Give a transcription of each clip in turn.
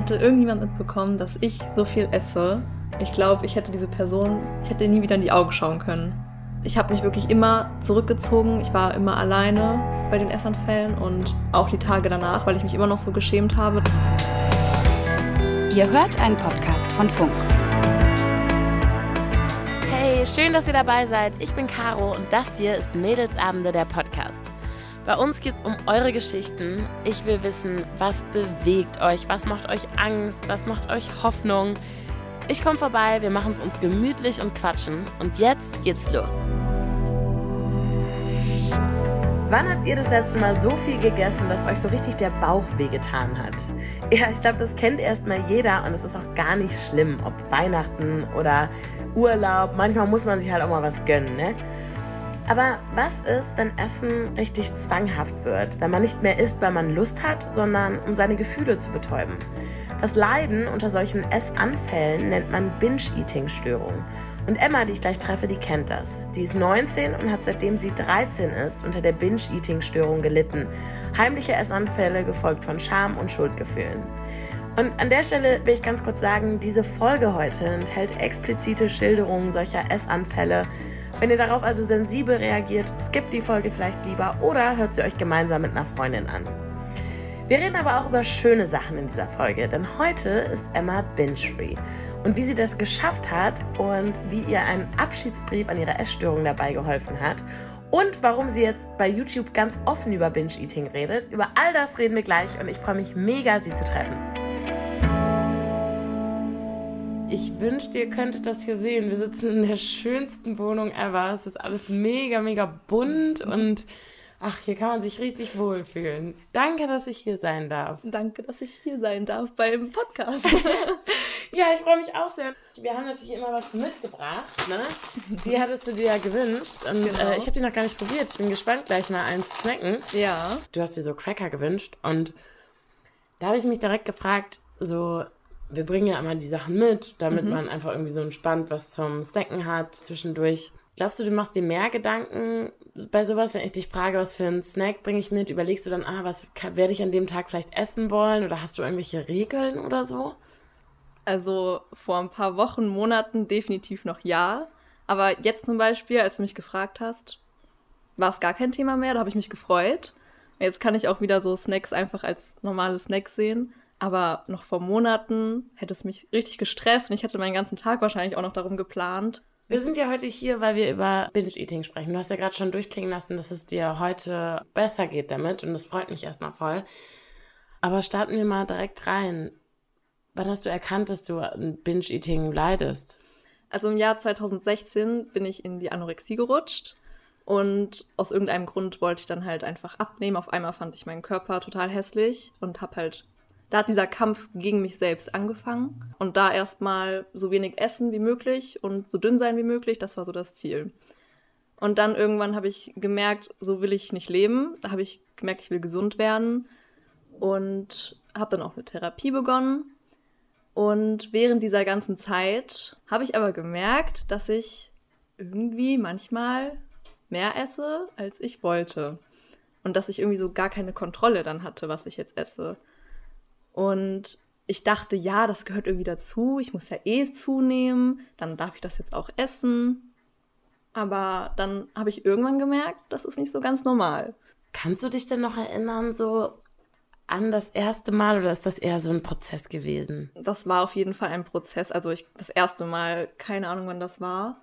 hätte irgendjemand mitbekommen, dass ich so viel esse, ich glaube, ich hätte diese Person, ich hätte nie wieder in die Augen schauen können. Ich habe mich wirklich immer zurückgezogen. Ich war immer alleine bei den Essanfällen und auch die Tage danach, weil ich mich immer noch so geschämt habe. Ihr hört einen Podcast von Funk. Hey, schön, dass ihr dabei seid. Ich bin Caro und das hier ist Mädelsabende der Podcast. Bei uns geht es um eure Geschichten. Ich will wissen, was bewegt euch, was macht euch Angst, was macht euch Hoffnung. Ich komme vorbei, wir machen es uns gemütlich und quatschen. Und jetzt geht's los. Wann habt ihr das letzte Mal so viel gegessen, dass euch so richtig der Bauch wehgetan hat? Ja, ich glaube, das kennt erstmal jeder und es ist auch gar nicht schlimm, ob Weihnachten oder Urlaub. Manchmal muss man sich halt auch mal was gönnen, ne? Aber was ist, wenn Essen richtig zwanghaft wird? Wenn man nicht mehr isst, weil man Lust hat, sondern um seine Gefühle zu betäuben? Das Leiden unter solchen Essanfällen nennt man Binge-Eating-Störung. Und Emma, die ich gleich treffe, die kennt das. Sie ist 19 und hat seitdem sie 13 ist unter der Binge-Eating-Störung gelitten. Heimliche Essanfälle gefolgt von Scham und Schuldgefühlen. Und an der Stelle will ich ganz kurz sagen, diese Folge heute enthält explizite Schilderungen solcher Essanfälle wenn ihr darauf also sensibel reagiert, skippt die Folge vielleicht lieber oder hört sie euch gemeinsam mit einer Freundin an. Wir reden aber auch über schöne Sachen in dieser Folge, denn heute ist Emma binge-free. Und wie sie das geschafft hat und wie ihr ein Abschiedsbrief an ihre Essstörung dabei geholfen hat und warum sie jetzt bei YouTube ganz offen über Binge-Eating redet, über all das reden wir gleich und ich freue mich mega, sie zu treffen. Ich wünschte, ihr könntet das hier sehen. Wir sitzen in der schönsten Wohnung ever. Es ist alles mega, mega bunt und ach, hier kann man sich richtig wohlfühlen. Danke, dass ich hier sein darf. Danke, dass ich hier sein darf beim Podcast. ja, ich freue mich auch sehr. Wir haben natürlich immer was mitgebracht. Ne? Die hattest du dir ja gewünscht und genau. äh, ich habe die noch gar nicht probiert. Ich bin gespannt, gleich mal eins zu snacken. Ja. Du hast dir so Cracker gewünscht und da habe ich mich direkt gefragt, so wir bringen ja immer die Sachen mit, damit mhm. man einfach irgendwie so entspannt was zum Snacken hat zwischendurch. Glaubst du, du machst dir mehr Gedanken bei sowas, wenn ich dich frage, was für einen Snack bringe ich mit? Überlegst du dann, ah, was werde ich an dem Tag vielleicht essen wollen? Oder hast du irgendwelche Regeln oder so? Also vor ein paar Wochen, Monaten definitiv noch ja. Aber jetzt zum Beispiel, als du mich gefragt hast, war es gar kein Thema mehr. Da habe ich mich gefreut. Jetzt kann ich auch wieder so Snacks einfach als normale Snacks sehen. Aber noch vor Monaten hätte es mich richtig gestresst und ich hätte meinen ganzen Tag wahrscheinlich auch noch darum geplant. Wir sind ja heute hier, weil wir über Binge-Eating sprechen. Du hast ja gerade schon durchklingen lassen, dass es dir heute besser geht damit und das freut mich erstmal voll. Aber starten wir mal direkt rein. Wann hast du erkannt, dass du an Binge-Eating leidest? Also im Jahr 2016 bin ich in die Anorexie gerutscht und aus irgendeinem Grund wollte ich dann halt einfach abnehmen. Auf einmal fand ich meinen Körper total hässlich und habe halt da hat dieser Kampf gegen mich selbst angefangen. Und da erstmal so wenig essen wie möglich und so dünn sein wie möglich, das war so das Ziel. Und dann irgendwann habe ich gemerkt, so will ich nicht leben. Da habe ich gemerkt, ich will gesund werden und habe dann auch eine Therapie begonnen. Und während dieser ganzen Zeit habe ich aber gemerkt, dass ich irgendwie manchmal mehr esse, als ich wollte. Und dass ich irgendwie so gar keine Kontrolle dann hatte, was ich jetzt esse. Und ich dachte, ja, das gehört irgendwie dazu. Ich muss ja eh zunehmen. Dann darf ich das jetzt auch essen. Aber dann habe ich irgendwann gemerkt, das ist nicht so ganz normal. Kannst du dich denn noch erinnern, so an das erste Mal oder ist das eher so ein Prozess gewesen? Das war auf jeden Fall ein Prozess. Also ich das erste Mal, keine Ahnung, wann das war.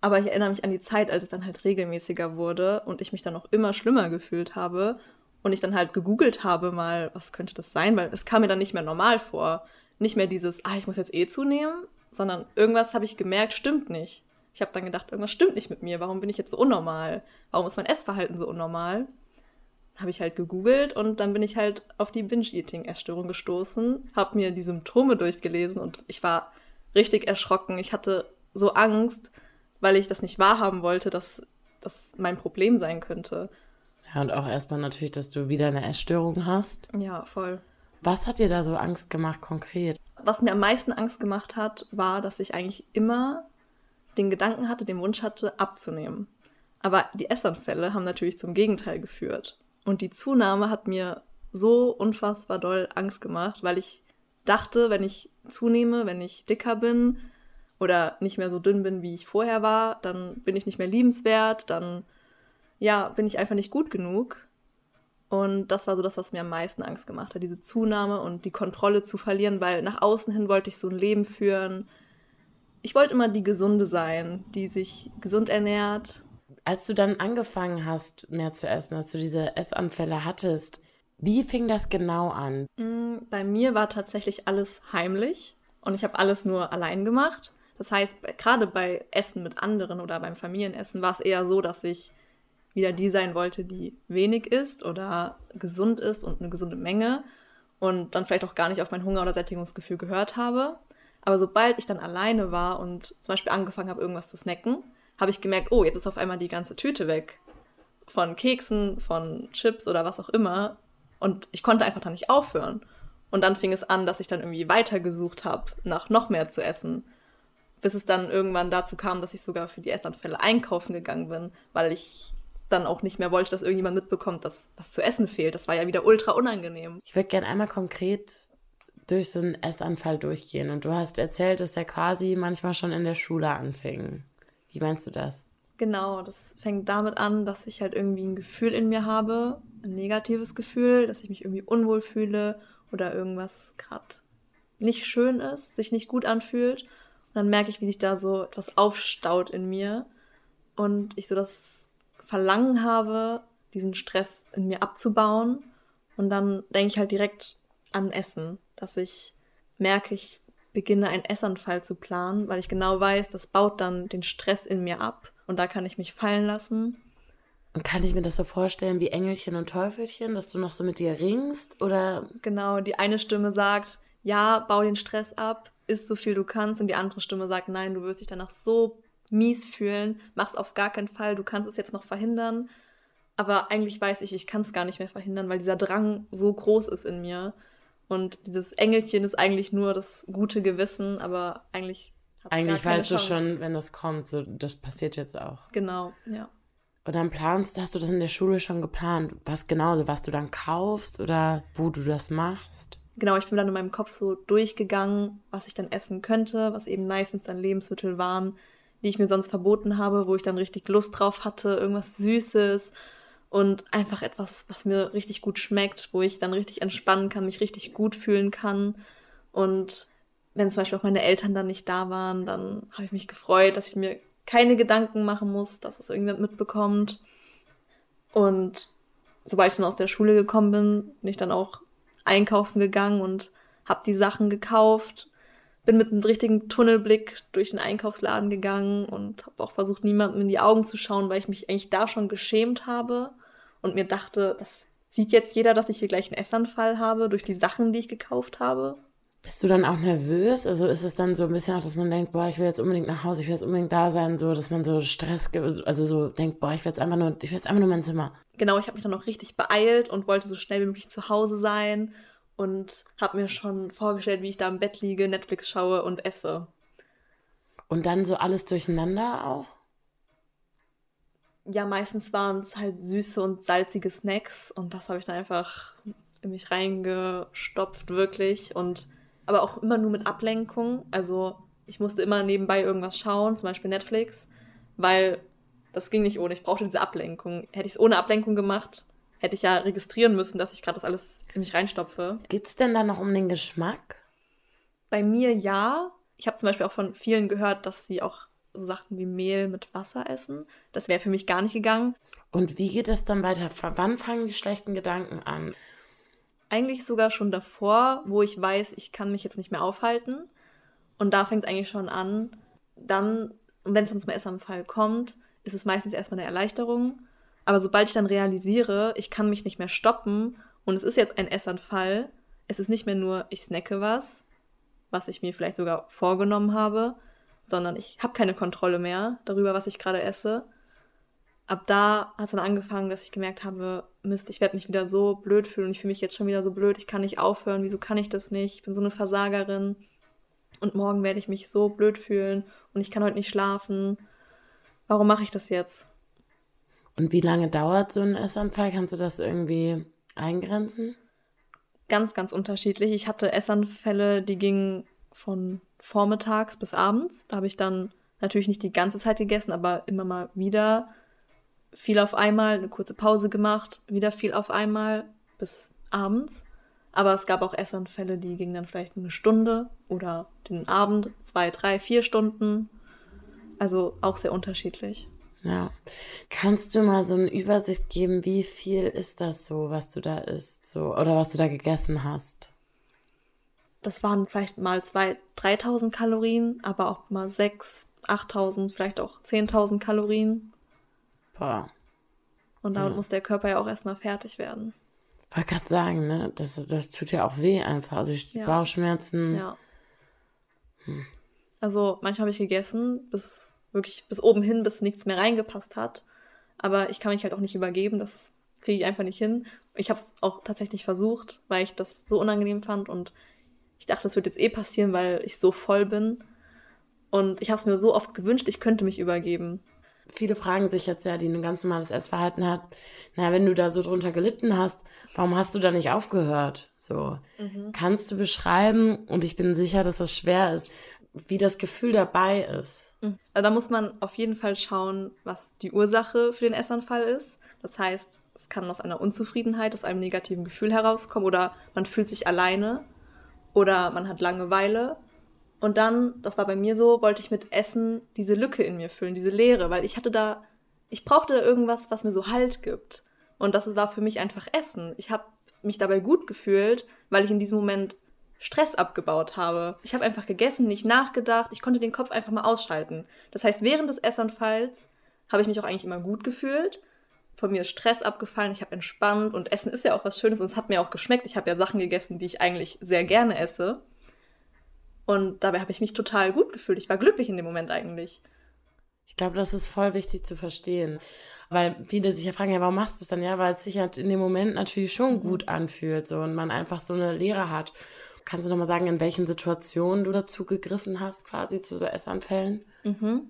Aber ich erinnere mich an die Zeit, als es dann halt regelmäßiger wurde und ich mich dann auch immer schlimmer gefühlt habe und ich dann halt gegoogelt habe mal, was könnte das sein, weil es kam mir dann nicht mehr normal vor. Nicht mehr dieses, ah, ich muss jetzt eh zunehmen, sondern irgendwas habe ich gemerkt, stimmt nicht. Ich habe dann gedacht, irgendwas stimmt nicht mit mir. Warum bin ich jetzt so unnormal? Warum ist mein Essverhalten so unnormal? Habe ich halt gegoogelt und dann bin ich halt auf die Binge-Eating-Essstörung gestoßen, habe mir die Symptome durchgelesen und ich war richtig erschrocken. Ich hatte so Angst, weil ich das nicht wahrhaben wollte, dass das mein Problem sein könnte. Ja, und auch erstmal natürlich, dass du wieder eine Essstörung hast. Ja, voll. Was hat dir da so Angst gemacht konkret? Was mir am meisten Angst gemacht hat, war, dass ich eigentlich immer den Gedanken hatte, den Wunsch hatte, abzunehmen. Aber die Essanfälle haben natürlich zum Gegenteil geführt. Und die Zunahme hat mir so unfassbar doll Angst gemacht, weil ich dachte, wenn ich zunehme, wenn ich dicker bin oder nicht mehr so dünn bin, wie ich vorher war, dann bin ich nicht mehr liebenswert, dann ja, bin ich einfach nicht gut genug. Und das war so das, was mir am meisten Angst gemacht hat, diese Zunahme und die Kontrolle zu verlieren, weil nach außen hin wollte ich so ein Leben führen. Ich wollte immer die Gesunde sein, die sich gesund ernährt. Als du dann angefangen hast, mehr zu essen, als du diese Essanfälle hattest, wie fing das genau an? Mm, bei mir war tatsächlich alles heimlich und ich habe alles nur allein gemacht. Das heißt, gerade bei Essen mit anderen oder beim Familienessen war es eher so, dass ich wieder die sein wollte, die wenig isst oder gesund ist und eine gesunde Menge und dann vielleicht auch gar nicht auf mein Hunger- oder Sättigungsgefühl gehört habe. Aber sobald ich dann alleine war und zum Beispiel angefangen habe, irgendwas zu snacken, habe ich gemerkt, oh, jetzt ist auf einmal die ganze Tüte weg. Von Keksen, von Chips oder was auch immer. Und ich konnte einfach da nicht aufhören. Und dann fing es an, dass ich dann irgendwie weitergesucht habe, nach noch mehr zu essen. Bis es dann irgendwann dazu kam, dass ich sogar für die Essanfälle einkaufen gegangen bin, weil ich dann auch nicht mehr wollte, dass irgendjemand mitbekommt, dass das zu essen fehlt. Das war ja wieder ultra unangenehm. Ich würde gerne einmal konkret durch so einen Essanfall durchgehen. Und du hast erzählt, dass der quasi manchmal schon in der Schule anfing. Wie meinst du das? Genau, das fängt damit an, dass ich halt irgendwie ein Gefühl in mir habe, ein negatives Gefühl, dass ich mich irgendwie unwohl fühle oder irgendwas gerade nicht schön ist, sich nicht gut anfühlt. Und dann merke ich, wie sich da so etwas aufstaut in mir und ich so das Verlangen habe, diesen Stress in mir abzubauen. Und dann denke ich halt direkt an Essen, dass ich merke, ich beginne einen Essanfall zu planen, weil ich genau weiß, das baut dann den Stress in mir ab und da kann ich mich fallen lassen. Und kann ich mir das so vorstellen wie Engelchen und Teufelchen, dass du noch so mit dir ringst oder? Genau, die eine Stimme sagt, ja, bau den Stress ab, isst so viel du kannst und die andere Stimme sagt, nein, du wirst dich danach so mies fühlen, mach's auf gar keinen Fall, du kannst es jetzt noch verhindern. Aber eigentlich weiß ich, ich kann es gar nicht mehr verhindern, weil dieser Drang so groß ist in mir. Und dieses Engelchen ist eigentlich nur das gute Gewissen, aber eigentlich. Eigentlich weißt Chance. du schon, wenn das kommt, so das passiert jetzt auch. Genau, ja. Und dann planst, hast du das in der Schule schon geplant? Was genau, was du dann kaufst oder wo du das machst? Genau, ich bin dann in meinem Kopf so durchgegangen, was ich dann essen könnte, was eben meistens dann Lebensmittel waren, die ich mir sonst verboten habe, wo ich dann richtig Lust drauf hatte, irgendwas Süßes und einfach etwas, was mir richtig gut schmeckt, wo ich dann richtig entspannen kann, mich richtig gut fühlen kann. Und wenn zum Beispiel auch meine Eltern dann nicht da waren, dann habe ich mich gefreut, dass ich mir keine Gedanken machen muss, dass es irgendjemand mitbekommt. Und sobald ich dann aus der Schule gekommen bin, bin ich dann auch einkaufen gegangen und habe die Sachen gekauft bin mit einem richtigen Tunnelblick durch den Einkaufsladen gegangen und habe auch versucht, niemandem in die Augen zu schauen, weil ich mich eigentlich da schon geschämt habe und mir dachte, das sieht jetzt jeder, dass ich hier gleich einen Essanfall habe durch die Sachen, die ich gekauft habe. Bist du dann auch nervös? Also ist es dann so ein bisschen auch, dass man denkt, boah, ich will jetzt unbedingt nach Hause, ich will jetzt unbedingt da sein, so, dass man so Stress, also so denkt, boah, ich will jetzt einfach nur, ich will jetzt einfach nur mein Zimmer. Genau, ich habe mich dann noch richtig beeilt und wollte so schnell wie möglich zu Hause sein und habe mir schon vorgestellt, wie ich da im Bett liege, Netflix schaue und esse. Und dann so alles durcheinander auch? Ja, meistens waren es halt süße und salzige Snacks und das habe ich dann einfach in mich reingestopft, wirklich. Und aber auch immer nur mit Ablenkung. Also ich musste immer nebenbei irgendwas schauen, zum Beispiel Netflix, weil das ging nicht ohne. Ich brauchte diese Ablenkung. Hätte ich es ohne Ablenkung gemacht, hätte ich ja registrieren müssen, dass ich gerade das alles in mich reinstopfe. Geht's denn da noch um den Geschmack? Bei mir ja. Ich habe zum Beispiel auch von vielen gehört, dass sie auch so Sachen wie Mehl mit Wasser essen. Das wäre für mich gar nicht gegangen. Und wie geht es dann weiter? Wann fangen die schlechten Gedanken an? Eigentlich sogar schon davor, wo ich weiß, ich kann mich jetzt nicht mehr aufhalten. Und da fängt es eigentlich schon an. Dann, wenn es dann zum Essanfall kommt, ist es meistens erstmal eine Erleichterung. Aber sobald ich dann realisiere, ich kann mich nicht mehr stoppen und es ist jetzt ein Essanfall, es ist nicht mehr nur, ich snacke was, was ich mir vielleicht sogar vorgenommen habe, sondern ich habe keine Kontrolle mehr darüber, was ich gerade esse. Ab da hat es dann angefangen, dass ich gemerkt habe, Mist, ich werde mich wieder so blöd fühlen und ich fühle mich jetzt schon wieder so blöd, ich kann nicht aufhören, wieso kann ich das nicht? Ich bin so eine Versagerin und morgen werde ich mich so blöd fühlen und ich kann heute nicht schlafen. Warum mache ich das jetzt? Und wie lange dauert so ein Essanfall? Kannst du das irgendwie eingrenzen? ganz, ganz unterschiedlich. Ich hatte Essanfälle, die gingen von vormittags bis abends. Da habe ich dann natürlich nicht die ganze Zeit gegessen, aber immer mal wieder viel auf einmal, eine kurze Pause gemacht, wieder viel auf einmal bis abends. Aber es gab auch Essanfälle, die gingen dann vielleicht eine Stunde oder den Abend, zwei, drei, vier Stunden. Also auch sehr unterschiedlich. Ja. Kannst du mal so eine Übersicht geben, wie viel ist das so, was du da isst, so, oder was du da gegessen hast? Das waren vielleicht mal zwei, 3000 Kalorien, aber auch mal sechs, 8000, vielleicht auch 10.000 Kalorien. Boah. Und damit ja. muss der Körper ja auch erstmal fertig werden. Wollte gerade sagen, ne? Das, das tut ja auch weh einfach. Also ich ja. Bauchschmerzen. Ja. Hm. Also manchmal habe ich gegessen, bis wirklich bis oben hin, bis nichts mehr reingepasst hat. Aber ich kann mich halt auch nicht übergeben, das kriege ich einfach nicht hin. Ich habe es auch tatsächlich versucht, weil ich das so unangenehm fand und ich dachte, das wird jetzt eh passieren, weil ich so voll bin. Und ich habe es mir so oft gewünscht, ich könnte mich übergeben. Viele fragen sich jetzt ja, die ein ganz normales Essverhalten hat, na, wenn du da so drunter gelitten hast, warum hast du da nicht aufgehört? So, mhm. kannst du beschreiben, und ich bin sicher, dass das schwer ist, wie das Gefühl dabei ist? Mhm. Also da muss man auf jeden Fall schauen, was die Ursache für den Essanfall ist. Das heißt, es kann aus einer Unzufriedenheit, aus einem negativen Gefühl herauskommen oder man fühlt sich alleine oder man hat Langeweile. Und dann, das war bei mir so, wollte ich mit Essen diese Lücke in mir füllen, diese Leere, weil ich hatte da, ich brauchte da irgendwas, was mir so Halt gibt. Und das war für mich einfach Essen. Ich habe mich dabei gut gefühlt, weil ich in diesem Moment Stress abgebaut habe. Ich habe einfach gegessen, nicht nachgedacht, ich konnte den Kopf einfach mal ausschalten. Das heißt, während des Essanfalls habe ich mich auch eigentlich immer gut gefühlt. Von mir ist Stress abgefallen, ich habe entspannt und Essen ist ja auch was Schönes und es hat mir auch geschmeckt. Ich habe ja Sachen gegessen, die ich eigentlich sehr gerne esse. Und dabei habe ich mich total gut gefühlt. Ich war glücklich in dem Moment eigentlich. Ich glaube, das ist voll wichtig zu verstehen. Weil viele sich ja fragen, ja, warum machst du es dann? Ja, weil es sich halt in dem Moment natürlich schon mhm. gut anfühlt so und man einfach so eine Lehre hat. Kannst du nochmal sagen, in welchen Situationen du dazu gegriffen hast, quasi zu so Essanfällen? Mhm.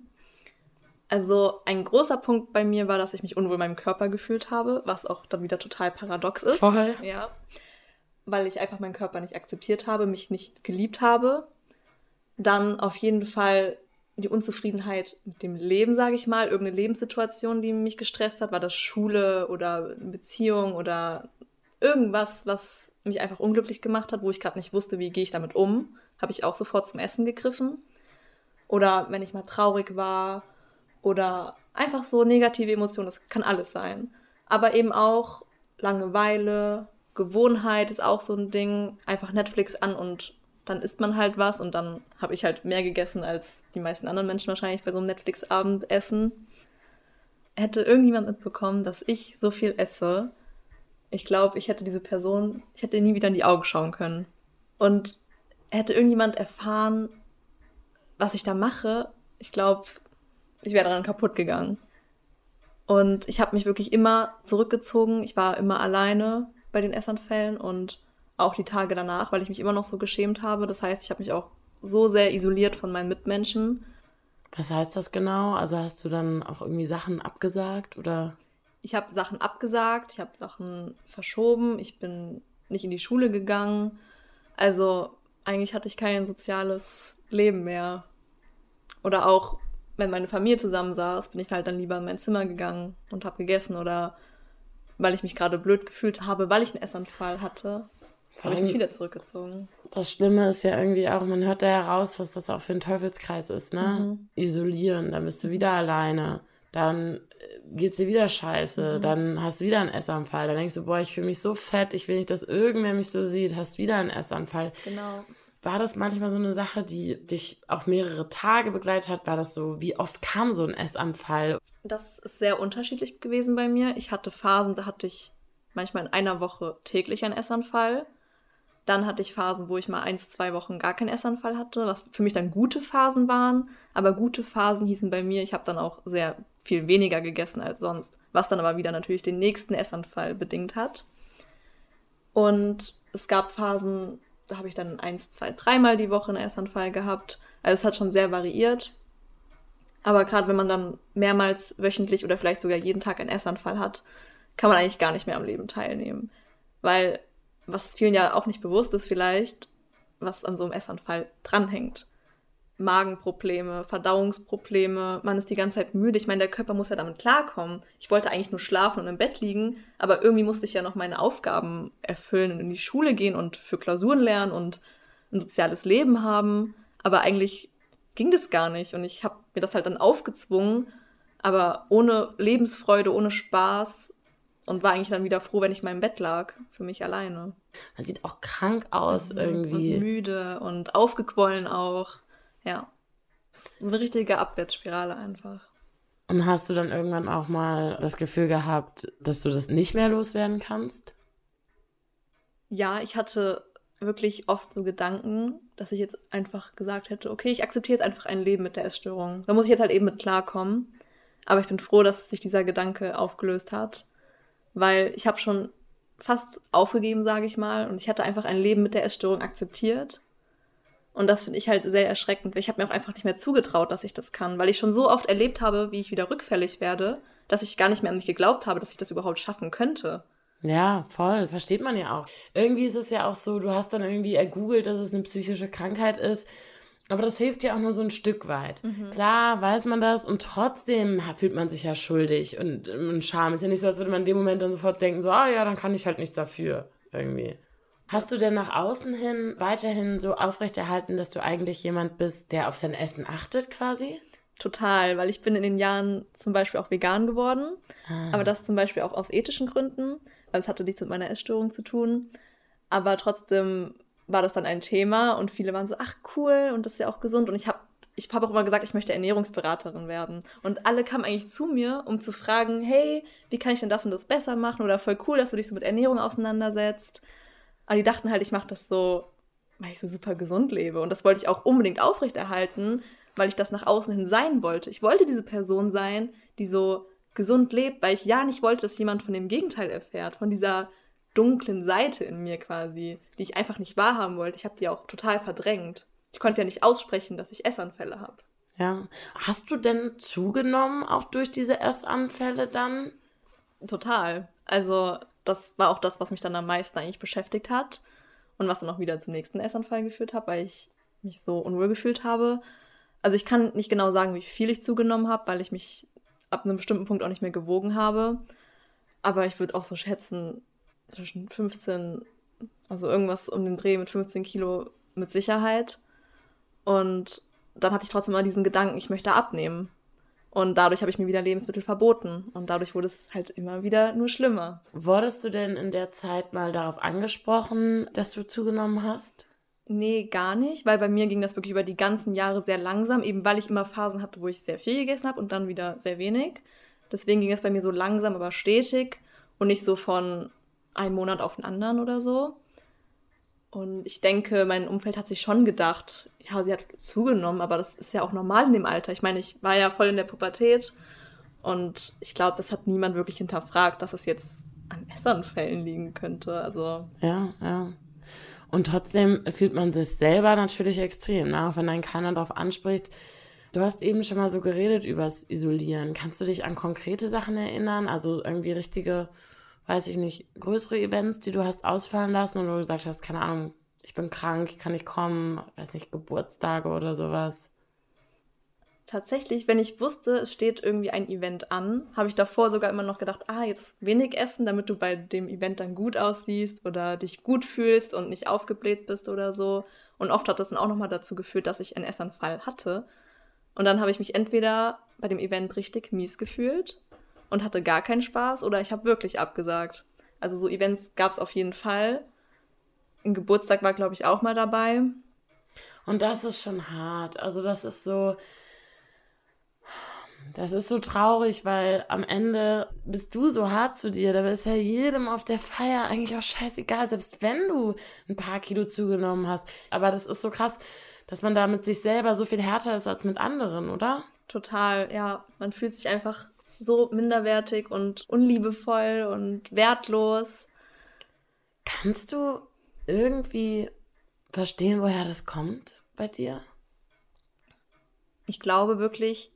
Also ein großer Punkt bei mir war, dass ich mich unwohl in meinem Körper gefühlt habe, was auch dann wieder total paradox ist. Voll. Ja. Weil ich einfach meinen Körper nicht akzeptiert habe, mich nicht geliebt habe. Dann auf jeden Fall die Unzufriedenheit mit dem Leben, sage ich mal, irgendeine Lebenssituation, die mich gestresst hat, war das Schule oder Beziehung oder irgendwas, was mich einfach unglücklich gemacht hat, wo ich gerade nicht wusste, wie gehe ich damit um, habe ich auch sofort zum Essen gegriffen. Oder wenn ich mal traurig war oder einfach so negative Emotionen, das kann alles sein. Aber eben auch Langeweile, Gewohnheit ist auch so ein Ding, einfach Netflix an und dann isst man halt was und dann habe ich halt mehr gegessen als die meisten anderen Menschen wahrscheinlich bei so einem Netflix-Abendessen. Hätte irgendjemand mitbekommen, dass ich so viel esse, ich glaube, ich hätte diese Person, ich hätte nie wieder in die Augen schauen können. Und hätte irgendjemand erfahren, was ich da mache, ich glaube, ich wäre daran kaputt gegangen. Und ich habe mich wirklich immer zurückgezogen. Ich war immer alleine bei den Essanfällen und auch die Tage danach, weil ich mich immer noch so geschämt habe. Das heißt, ich habe mich auch so sehr isoliert von meinen Mitmenschen. Was heißt das genau? Also hast du dann auch irgendwie Sachen abgesagt oder? Ich habe Sachen abgesagt, ich habe Sachen verschoben, ich bin nicht in die Schule gegangen. Also eigentlich hatte ich kein soziales Leben mehr. Oder auch, wenn meine Familie zusammensaß, bin ich halt dann lieber in mein Zimmer gegangen und habe gegessen oder weil ich mich gerade blöd gefühlt habe, weil ich einen Essanfall hatte, habe ich mich wieder zurückgezogen. Das Schlimme ist ja irgendwie auch, man hört da heraus, was das auch für ein Teufelskreis ist, ne? Mhm. Isolieren, dann bist du wieder alleine dann geht's dir wieder scheiße, mhm. dann hast du wieder einen Essanfall, dann denkst du, boah, ich fühle mich so fett, ich will nicht, dass irgendwer mich so sieht, hast wieder einen Essanfall. Genau. War das manchmal so eine Sache, die dich auch mehrere Tage begleitet hat? War das so, wie oft kam so ein Essanfall? Das ist sehr unterschiedlich gewesen bei mir. Ich hatte Phasen, da hatte ich manchmal in einer Woche täglich einen Essanfall. Dann hatte ich Phasen, wo ich mal eins, zwei Wochen gar keinen Essanfall hatte, was für mich dann gute Phasen waren. Aber gute Phasen hießen bei mir, ich habe dann auch sehr viel weniger gegessen als sonst, was dann aber wieder natürlich den nächsten Essanfall bedingt hat. Und es gab Phasen, da habe ich dann eins, zwei, dreimal die Woche einen Essanfall gehabt. Also es hat schon sehr variiert. Aber gerade wenn man dann mehrmals wöchentlich oder vielleicht sogar jeden Tag einen Essanfall hat, kann man eigentlich gar nicht mehr am Leben teilnehmen. Weil was vielen ja auch nicht bewusst ist vielleicht, was an so einem Essanfall dranhängt. Magenprobleme, Verdauungsprobleme, man ist die ganze Zeit müde. Ich meine, der Körper muss ja damit klarkommen. Ich wollte eigentlich nur schlafen und im Bett liegen, aber irgendwie musste ich ja noch meine Aufgaben erfüllen und in die Schule gehen und für Klausuren lernen und ein soziales Leben haben. Aber eigentlich ging das gar nicht und ich habe mir das halt dann aufgezwungen, aber ohne Lebensfreude, ohne Spaß und war eigentlich dann wieder froh, wenn ich mal im Bett lag, für mich alleine. Man sieht auch krank aus mhm. irgendwie. Und müde und aufgequollen auch. Ja. Das ist eine richtige Abwärtsspirale einfach. Und hast du dann irgendwann auch mal das Gefühl gehabt, dass du das nicht mehr loswerden kannst? Ja, ich hatte wirklich oft so Gedanken, dass ich jetzt einfach gesagt hätte, okay, ich akzeptiere jetzt einfach ein Leben mit der Essstörung. Da muss ich jetzt halt eben mit klarkommen. Aber ich bin froh, dass sich dieser Gedanke aufgelöst hat, weil ich habe schon fast aufgegeben, sage ich mal, und ich hatte einfach ein Leben mit der Essstörung akzeptiert und das finde ich halt sehr erschreckend. Ich habe mir auch einfach nicht mehr zugetraut, dass ich das kann, weil ich schon so oft erlebt habe, wie ich wieder rückfällig werde, dass ich gar nicht mehr an mich geglaubt habe, dass ich das überhaupt schaffen könnte. Ja, voll, versteht man ja auch. Irgendwie ist es ja auch so, du hast dann irgendwie ergoogelt, dass es eine psychische Krankheit ist. Aber das hilft ja auch nur so ein Stück weit. Mhm. Klar weiß man das und trotzdem fühlt man sich ja schuldig und, und Scham. Ist ja nicht so, als würde man in dem Moment dann sofort denken, so, ah ja, dann kann ich halt nichts dafür. Irgendwie. Hast du denn nach außen hin weiterhin so aufrechterhalten, dass du eigentlich jemand bist, der auf sein Essen achtet quasi? Total, weil ich bin in den Jahren zum Beispiel auch vegan geworden. Ah. Aber das zum Beispiel auch aus ethischen Gründen. Also es hatte nichts mit meiner Essstörung zu tun. Aber trotzdem war das dann ein Thema und viele waren so, ach cool und das ist ja auch gesund. Und ich habe ich habe auch immer gesagt, ich möchte Ernährungsberaterin werden. Und alle kamen eigentlich zu mir, um zu fragen, hey, wie kann ich denn das und das besser machen? Oder voll cool, dass du dich so mit Ernährung auseinandersetzt. Aber die dachten halt, ich mache das so, weil ich so super gesund lebe. Und das wollte ich auch unbedingt aufrechterhalten, weil ich das nach außen hin sein wollte. Ich wollte diese Person sein, die so gesund lebt, weil ich ja nicht wollte, dass jemand von dem Gegenteil erfährt, von dieser dunklen Seite in mir quasi, die ich einfach nicht wahrhaben wollte. Ich habe die auch total verdrängt. Ich konnte ja nicht aussprechen, dass ich Essanfälle habe. Ja. Hast du denn zugenommen, auch durch diese Essanfälle dann? Total. Also das war auch das, was mich dann am meisten eigentlich beschäftigt hat und was dann auch wieder zum nächsten Essanfall geführt hat, weil ich mich so unwohl gefühlt habe. Also ich kann nicht genau sagen, wie viel ich zugenommen habe, weil ich mich ab einem bestimmten Punkt auch nicht mehr gewogen habe. Aber ich würde auch so schätzen, zwischen 15, also irgendwas um den Dreh mit 15 Kilo mit Sicherheit. Und dann hatte ich trotzdem mal diesen Gedanken, ich möchte abnehmen. Und dadurch habe ich mir wieder Lebensmittel verboten. Und dadurch wurde es halt immer wieder nur schlimmer. Wurdest du denn in der Zeit mal darauf angesprochen, dass du zugenommen hast? Nee, gar nicht, weil bei mir ging das wirklich über die ganzen Jahre sehr langsam, eben weil ich immer Phasen hatte, wo ich sehr viel gegessen habe und dann wieder sehr wenig. Deswegen ging es bei mir so langsam, aber stetig und nicht so von einem Monat auf den anderen oder so. Und ich denke, mein Umfeld hat sich schon gedacht, ja, sie hat zugenommen, aber das ist ja auch normal in dem Alter. Ich meine, ich war ja voll in der Pubertät und ich glaube, das hat niemand wirklich hinterfragt, dass es jetzt an Essanfällen liegen könnte. Also. Ja, ja. Und trotzdem fühlt man sich selber natürlich extrem, ne? auch wenn dann keiner darauf anspricht. Du hast eben schon mal so geredet übers Isolieren. Kannst du dich an konkrete Sachen erinnern? Also irgendwie richtige weiß ich nicht, größere Events, die du hast ausfallen lassen oder du gesagt hast, keine Ahnung, ich bin krank, ich kann nicht kommen, weiß nicht, Geburtstage oder sowas? Tatsächlich, wenn ich wusste, es steht irgendwie ein Event an, habe ich davor sogar immer noch gedacht, ah, jetzt wenig essen, damit du bei dem Event dann gut aussiehst oder dich gut fühlst und nicht aufgebläht bist oder so. Und oft hat das dann auch nochmal dazu geführt, dass ich einen Essanfall hatte. Und dann habe ich mich entweder bei dem Event richtig mies gefühlt und hatte gar keinen Spaß oder ich habe wirklich abgesagt. Also so Events gab es auf jeden Fall. Ein Geburtstag war, glaube ich, auch mal dabei. Und das ist schon hart. Also das ist so, das ist so traurig, weil am Ende bist du so hart zu dir. Da ist ja jedem auf der Feier eigentlich auch scheißegal, selbst wenn du ein paar Kilo zugenommen hast. Aber das ist so krass, dass man da mit sich selber so viel härter ist als mit anderen, oder? Total, ja. Man fühlt sich einfach so minderwertig und unliebevoll und wertlos. Kannst du irgendwie verstehen, woher das kommt bei dir? Ich glaube wirklich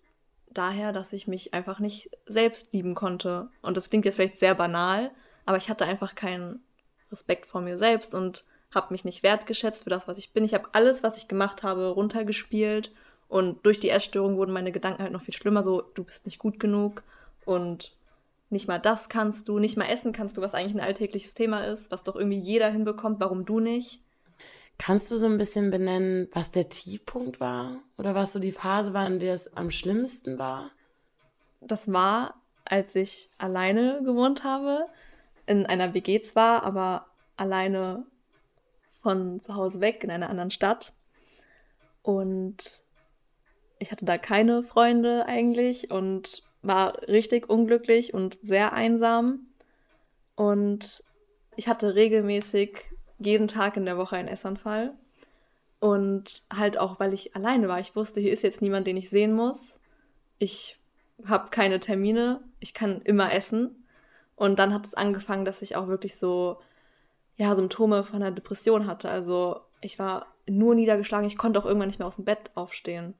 daher, dass ich mich einfach nicht selbst lieben konnte. Und das klingt jetzt vielleicht sehr banal, aber ich hatte einfach kein Respekt vor mir selbst und habe mich nicht wertgeschätzt für das, was ich bin. Ich habe alles, was ich gemacht habe, runtergespielt und durch die Essstörung wurden meine Gedanken halt noch viel schlimmer, so du bist nicht gut genug und nicht mal das kannst du, nicht mal essen kannst du, was eigentlich ein alltägliches Thema ist, was doch irgendwie jeder hinbekommt, warum du nicht. Kannst du so ein bisschen benennen, was der Tiefpunkt war oder was so die Phase war, in der es am schlimmsten war? Das war, als ich alleine gewohnt habe, in einer WG zwar, aber alleine von zu Hause weg in einer anderen Stadt. Und ich hatte da keine Freunde eigentlich und war richtig unglücklich und sehr einsam. Und ich hatte regelmäßig jeden Tag in der Woche einen Essanfall. Und halt auch, weil ich alleine war. Ich wusste, hier ist jetzt niemand, den ich sehen muss. Ich habe keine Termine. Ich kann immer essen. Und dann hat es angefangen, dass ich auch wirklich so, ja, Symptome von einer Depression hatte. Also ich war nur niedergeschlagen. Ich konnte auch irgendwann nicht mehr aus dem Bett aufstehen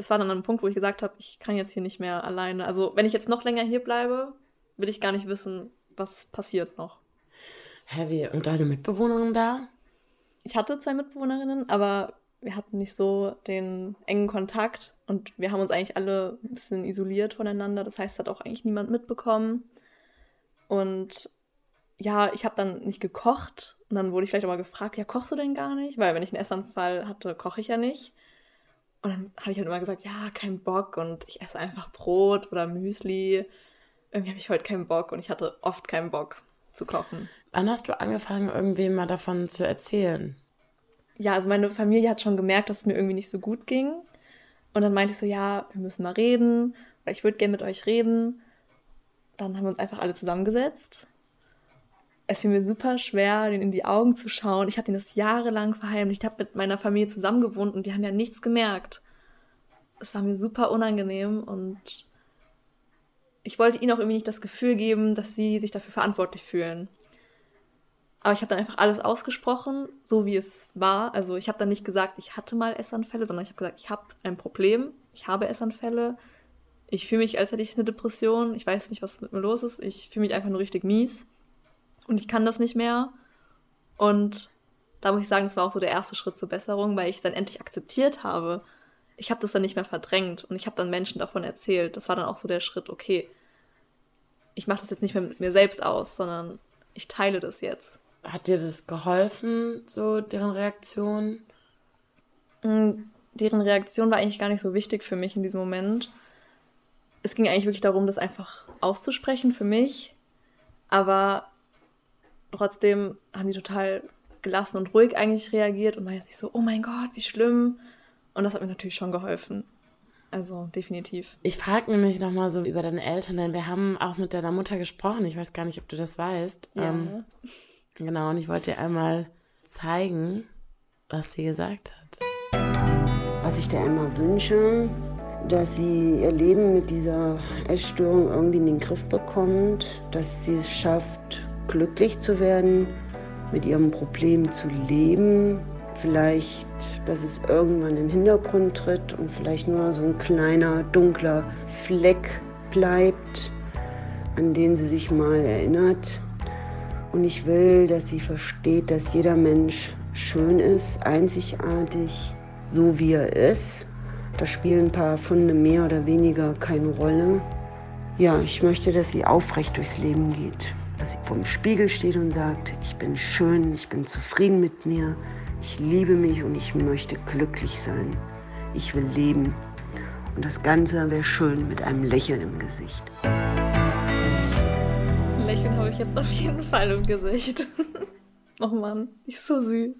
es war dann ein Punkt, wo ich gesagt habe, ich kann jetzt hier nicht mehr alleine. Also wenn ich jetzt noch länger hier bleibe, will ich gar nicht wissen, was passiert noch. Heavy. Und deine Mitbewohnerin da? Ich hatte zwei Mitbewohnerinnen, aber wir hatten nicht so den engen Kontakt und wir haben uns eigentlich alle ein bisschen isoliert voneinander. Das heißt, hat auch eigentlich niemand mitbekommen. Und ja, ich habe dann nicht gekocht und dann wurde ich vielleicht auch mal gefragt, ja, kochst du denn gar nicht? Weil wenn ich einen Essanfall hatte, koche ich ja nicht. Und dann habe ich halt immer gesagt, ja, kein Bock und ich esse einfach Brot oder Müsli. Irgendwie habe ich heute keinen Bock und ich hatte oft keinen Bock zu kochen. Wann hast du angefangen, irgendwem mal davon zu erzählen? Ja, also meine Familie hat schon gemerkt, dass es mir irgendwie nicht so gut ging. Und dann meinte ich so, ja, wir müssen mal reden oder ich würde gerne mit euch reden. Dann haben wir uns einfach alle zusammengesetzt es fiel mir super schwer, den in die Augen zu schauen. Ich habe den das jahrelang verheimlicht. Ich habe mit meiner Familie zusammen gewohnt und die haben ja nichts gemerkt. Es war mir super unangenehm und ich wollte ihnen auch irgendwie nicht das Gefühl geben, dass sie sich dafür verantwortlich fühlen. Aber ich habe dann einfach alles ausgesprochen, so wie es war. Also ich habe dann nicht gesagt, ich hatte mal Essanfälle, sondern ich habe gesagt, ich habe ein Problem, ich habe Essanfälle. Ich fühle mich, als hätte ich eine Depression. Ich weiß nicht, was mit mir los ist. Ich fühle mich einfach nur richtig mies und ich kann das nicht mehr. Und da muss ich sagen, das war auch so der erste Schritt zur Besserung, weil ich dann endlich akzeptiert habe. Ich habe das dann nicht mehr verdrängt und ich habe dann Menschen davon erzählt. Das war dann auch so der Schritt, okay, ich mache das jetzt nicht mehr mit mir selbst aus, sondern ich teile das jetzt. Hat dir das geholfen, so deren Reaktion? Mm, deren Reaktion war eigentlich gar nicht so wichtig für mich in diesem Moment. Es ging eigentlich wirklich darum, das einfach auszusprechen für mich. Aber trotzdem haben die total gelassen und ruhig eigentlich reagiert und war jetzt nicht so, oh mein Gott, wie schlimm. Und das hat mir natürlich schon geholfen. Also definitiv. Ich frage nämlich nochmal so über deine Eltern, denn wir haben auch mit deiner Mutter gesprochen. Ich weiß gar nicht, ob du das weißt. Ja. Ähm, genau, und ich wollte dir einmal zeigen, was sie gesagt hat. Was ich dir einmal wünsche, dass sie ihr Leben mit dieser Essstörung irgendwie in den Griff bekommt, dass sie es schafft, glücklich zu werden, mit ihrem Problem zu leben. Vielleicht, dass es irgendwann in den Hintergrund tritt und vielleicht nur so ein kleiner, dunkler Fleck bleibt, an den sie sich mal erinnert. Und ich will, dass sie versteht, dass jeder Mensch schön ist, einzigartig, so wie er ist. Da spielen ein paar Funde mehr oder weniger keine Rolle. Ja, ich möchte, dass sie aufrecht durchs Leben geht dass sie vorm Spiegel steht und sagt, ich bin schön, ich bin zufrieden mit mir, ich liebe mich und ich möchte glücklich sein. Ich will leben. Und das Ganze wäre schön mit einem Lächeln im Gesicht. Lächeln habe ich jetzt auf jeden Fall im Gesicht. oh Mann, ist so süß.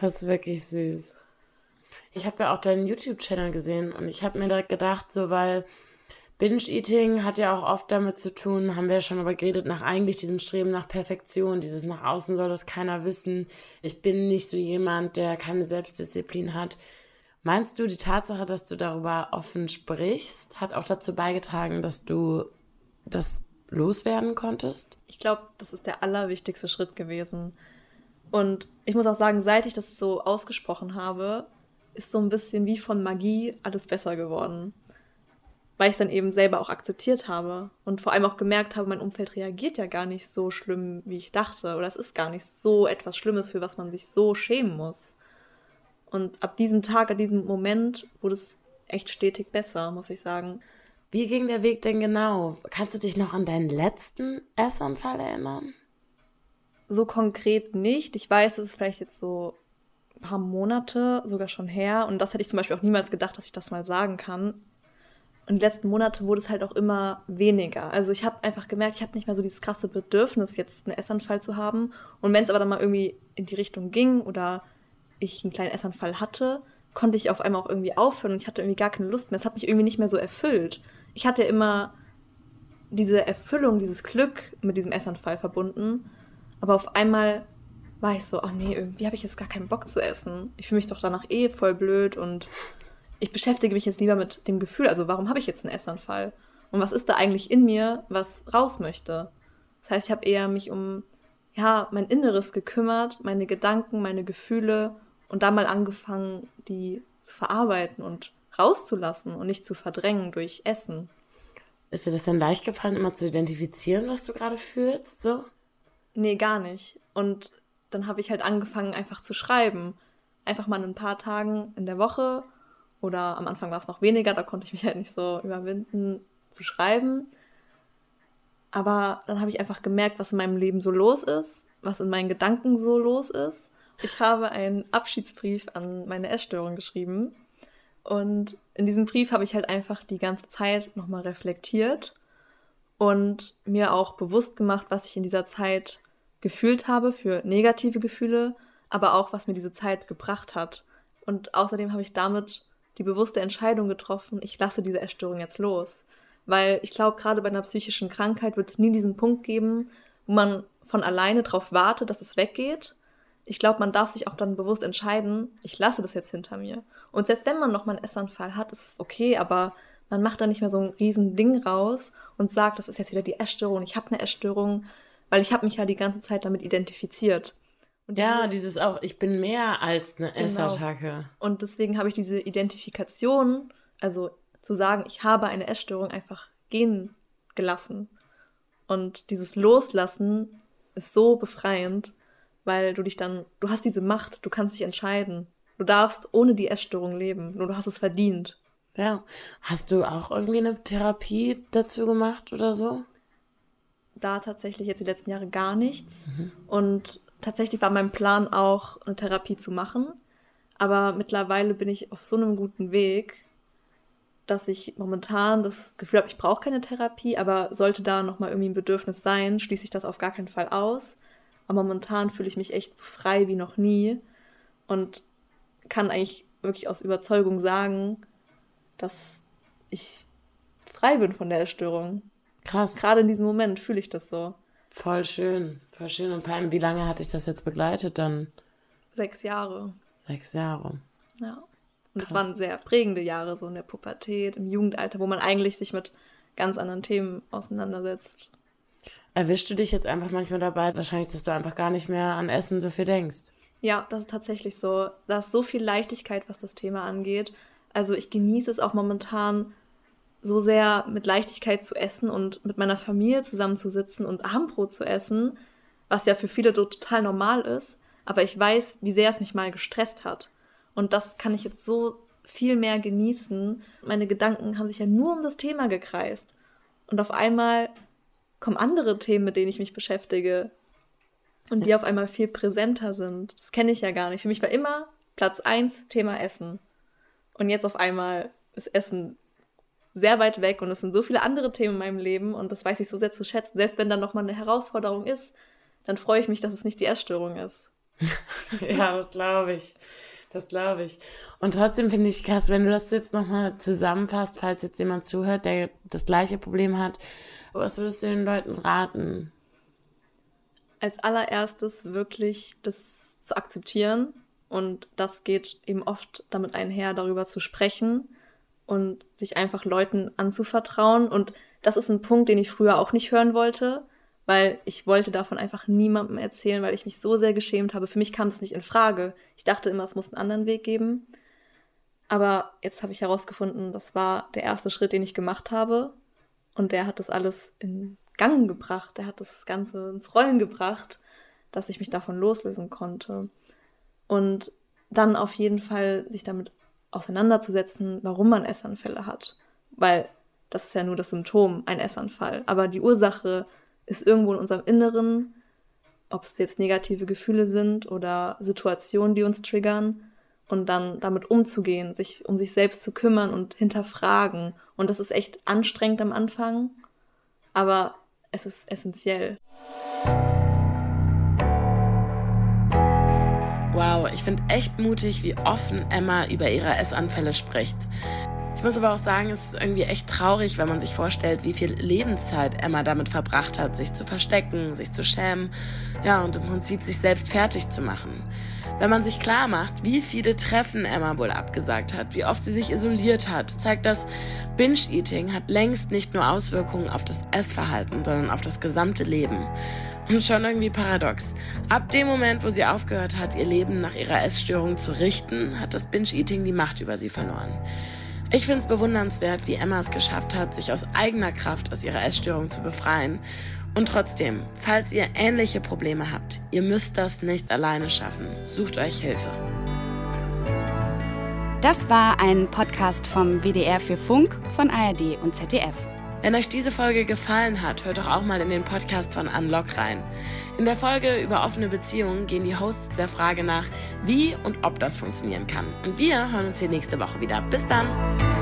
Das ist wirklich süß. Ich habe ja auch deinen YouTube-Channel gesehen und ich habe mir direkt gedacht, so weil Binge-Eating hat ja auch oft damit zu tun, haben wir ja schon darüber geredet, nach eigentlich diesem Streben nach Perfektion, dieses nach außen soll das keiner wissen. Ich bin nicht so jemand, der keine Selbstdisziplin hat. Meinst du, die Tatsache, dass du darüber offen sprichst, hat auch dazu beigetragen, dass du das loswerden konntest? Ich glaube, das ist der allerwichtigste Schritt gewesen. Und ich muss auch sagen, seit ich das so ausgesprochen habe, ist so ein bisschen wie von Magie alles besser geworden weil ich es dann eben selber auch akzeptiert habe und vor allem auch gemerkt habe, mein Umfeld reagiert ja gar nicht so schlimm, wie ich dachte. Oder es ist gar nicht so etwas Schlimmes, für was man sich so schämen muss. Und ab diesem Tag, ab diesem Moment wurde es echt stetig besser, muss ich sagen. Wie ging der Weg denn genau? Kannst du dich noch an deinen letzten Essanfall erinnern? So konkret nicht. Ich weiß, es ist vielleicht jetzt so ein paar Monate sogar schon her. Und das hätte ich zum Beispiel auch niemals gedacht, dass ich das mal sagen kann. Und die letzten Monate wurde es halt auch immer weniger. Also ich habe einfach gemerkt, ich habe nicht mehr so dieses krasse Bedürfnis, jetzt einen Essanfall zu haben. Und wenn es aber dann mal irgendwie in die Richtung ging oder ich einen kleinen Essanfall hatte, konnte ich auf einmal auch irgendwie aufhören und ich hatte irgendwie gar keine Lust mehr. Es hat mich irgendwie nicht mehr so erfüllt. Ich hatte immer diese Erfüllung, dieses Glück mit diesem Essanfall verbunden. Aber auf einmal war ich so, oh nee, irgendwie habe ich jetzt gar keinen Bock zu essen. Ich fühle mich doch danach eh voll blöd und ich beschäftige mich jetzt lieber mit dem Gefühl, also warum habe ich jetzt einen Essanfall? Und was ist da eigentlich in mir, was raus möchte? Das heißt, ich habe eher mich um ja, mein Inneres gekümmert, meine Gedanken, meine Gefühle und da mal angefangen, die zu verarbeiten und rauszulassen und nicht zu verdrängen durch Essen. Ist dir das denn leicht gefallen, immer zu identifizieren, was du gerade fühlst? So? Nee, gar nicht. Und dann habe ich halt angefangen, einfach zu schreiben. Einfach mal in ein paar Tagen in der Woche oder am Anfang war es noch weniger, da konnte ich mich halt nicht so überwinden zu schreiben. Aber dann habe ich einfach gemerkt, was in meinem Leben so los ist, was in meinen Gedanken so los ist. Ich habe einen Abschiedsbrief an meine Essstörung geschrieben. Und in diesem Brief habe ich halt einfach die ganze Zeit nochmal reflektiert und mir auch bewusst gemacht, was ich in dieser Zeit gefühlt habe für negative Gefühle, aber auch was mir diese Zeit gebracht hat. Und außerdem habe ich damit die bewusste Entscheidung getroffen, ich lasse diese Essstörung jetzt los. Weil ich glaube, gerade bei einer psychischen Krankheit wird es nie diesen Punkt geben, wo man von alleine darauf wartet, dass es weggeht. Ich glaube, man darf sich auch dann bewusst entscheiden, ich lasse das jetzt hinter mir. Und selbst wenn man noch mal einen Essanfall hat, ist es okay, aber man macht da nicht mehr so ein riesen Ding raus und sagt, das ist jetzt wieder die Essstörung, ich habe eine Essstörung, weil ich habe mich ja die ganze Zeit damit identifiziert. Und ja, dieses auch, ich bin mehr als eine genau. Essattacke. Und deswegen habe ich diese Identifikation, also zu sagen, ich habe eine Essstörung, einfach gehen gelassen. Und dieses Loslassen ist so befreiend, weil du dich dann, du hast diese Macht, du kannst dich entscheiden. Du darfst ohne die Essstörung leben, nur du hast es verdient. Ja. Hast du auch irgendwie eine Therapie dazu gemacht oder so? Da tatsächlich jetzt die letzten Jahre gar nichts. Mhm. Und tatsächlich war mein Plan auch, eine Therapie zu machen. Aber mittlerweile bin ich auf so einem guten Weg, dass ich momentan das Gefühl habe, ich brauche keine Therapie, aber sollte da nochmal irgendwie ein Bedürfnis sein, schließe ich das auf gar keinen Fall aus. Aber momentan fühle ich mich echt so frei wie noch nie und kann eigentlich wirklich aus Überzeugung sagen, dass ich frei bin von der Erstörung. Krass. Gerade in diesem Moment fühle ich das so. Voll schön, voll schön. Und vor allem, wie lange hat dich das jetzt begleitet dann? Sechs Jahre. Sechs Jahre. Ja. Und das waren sehr prägende Jahre, so in der Pubertät, im Jugendalter, wo man eigentlich sich mit ganz anderen Themen auseinandersetzt. Erwischst du dich jetzt einfach manchmal dabei, wahrscheinlich, dass du einfach gar nicht mehr an Essen so viel denkst? Ja, das ist tatsächlich so. Da ist so viel Leichtigkeit, was das Thema angeht. Also ich genieße es auch momentan so sehr mit Leichtigkeit zu essen und mit meiner Familie zusammenzusitzen und Abendbrot zu essen, was ja für viele total normal ist. Aber ich weiß, wie sehr es mich mal gestresst hat. Und das kann ich jetzt so viel mehr genießen. Meine Gedanken haben sich ja nur um das Thema gekreist. Und auf einmal kommen andere Themen, mit denen ich mich beschäftige. Und die auf einmal viel präsenter sind. Das kenne ich ja gar nicht. Für mich war immer Platz 1 Thema Essen. Und jetzt auf einmal ist Essen sehr weit weg und es sind so viele andere Themen in meinem Leben und das weiß ich so sehr zu schätzen. Selbst wenn dann nochmal eine Herausforderung ist, dann freue ich mich, dass es nicht die Essstörung ist. ja, das glaube ich. Das glaube ich. Und trotzdem finde ich krass, wenn du das jetzt nochmal zusammenfasst, falls jetzt jemand zuhört, der das gleiche Problem hat, was würdest du den Leuten raten? Als allererstes wirklich das zu akzeptieren. Und das geht eben oft damit einher, darüber zu sprechen und sich einfach Leuten anzuvertrauen. Und das ist ein Punkt, den ich früher auch nicht hören wollte weil ich wollte davon einfach niemandem erzählen, weil ich mich so sehr geschämt habe. Für mich kam es nicht in Frage. Ich dachte immer, es muss einen anderen Weg geben. Aber jetzt habe ich herausgefunden, das war der erste Schritt, den ich gemacht habe. Und der hat das alles in Gang gebracht. Der hat das Ganze ins Rollen gebracht, dass ich mich davon loslösen konnte. Und dann auf jeden Fall sich damit auseinanderzusetzen, warum man Essanfälle hat. Weil das ist ja nur das Symptom, ein Essanfall. Aber die Ursache ist irgendwo in unserem Inneren, ob es jetzt negative Gefühle sind oder Situationen, die uns triggern und dann damit umzugehen, sich um sich selbst zu kümmern und hinterfragen. Und das ist echt anstrengend am Anfang, aber es ist essentiell. Wow, ich finde echt mutig, wie offen Emma über ihre Essanfälle spricht. Ich muss aber auch sagen, es ist irgendwie echt traurig, wenn man sich vorstellt, wie viel Lebenszeit Emma damit verbracht hat, sich zu verstecken, sich zu schämen, ja, und im Prinzip sich selbst fertig zu machen. Wenn man sich klar macht, wie viele Treffen Emma wohl abgesagt hat, wie oft sie sich isoliert hat, zeigt das, Binge-Eating hat längst nicht nur Auswirkungen auf das Essverhalten, sondern auf das gesamte Leben. Und schon irgendwie paradox. Ab dem Moment, wo sie aufgehört hat, ihr Leben nach ihrer Essstörung zu richten, hat das Binge-Eating die Macht über sie verloren. Ich finde es bewundernswert, wie Emma es geschafft hat, sich aus eigener Kraft aus ihrer Essstörung zu befreien und trotzdem, falls ihr ähnliche Probleme habt, ihr müsst das nicht alleine schaffen. Sucht euch Hilfe. Das war ein Podcast vom WDR für Funk von ARD und ZDF. Wenn euch diese Folge gefallen hat, hört doch auch mal in den Podcast von Unlock rein. In der Folge über offene Beziehungen gehen die Hosts der Frage nach, wie und ob das funktionieren kann. Und wir hören uns hier nächste Woche wieder. Bis dann!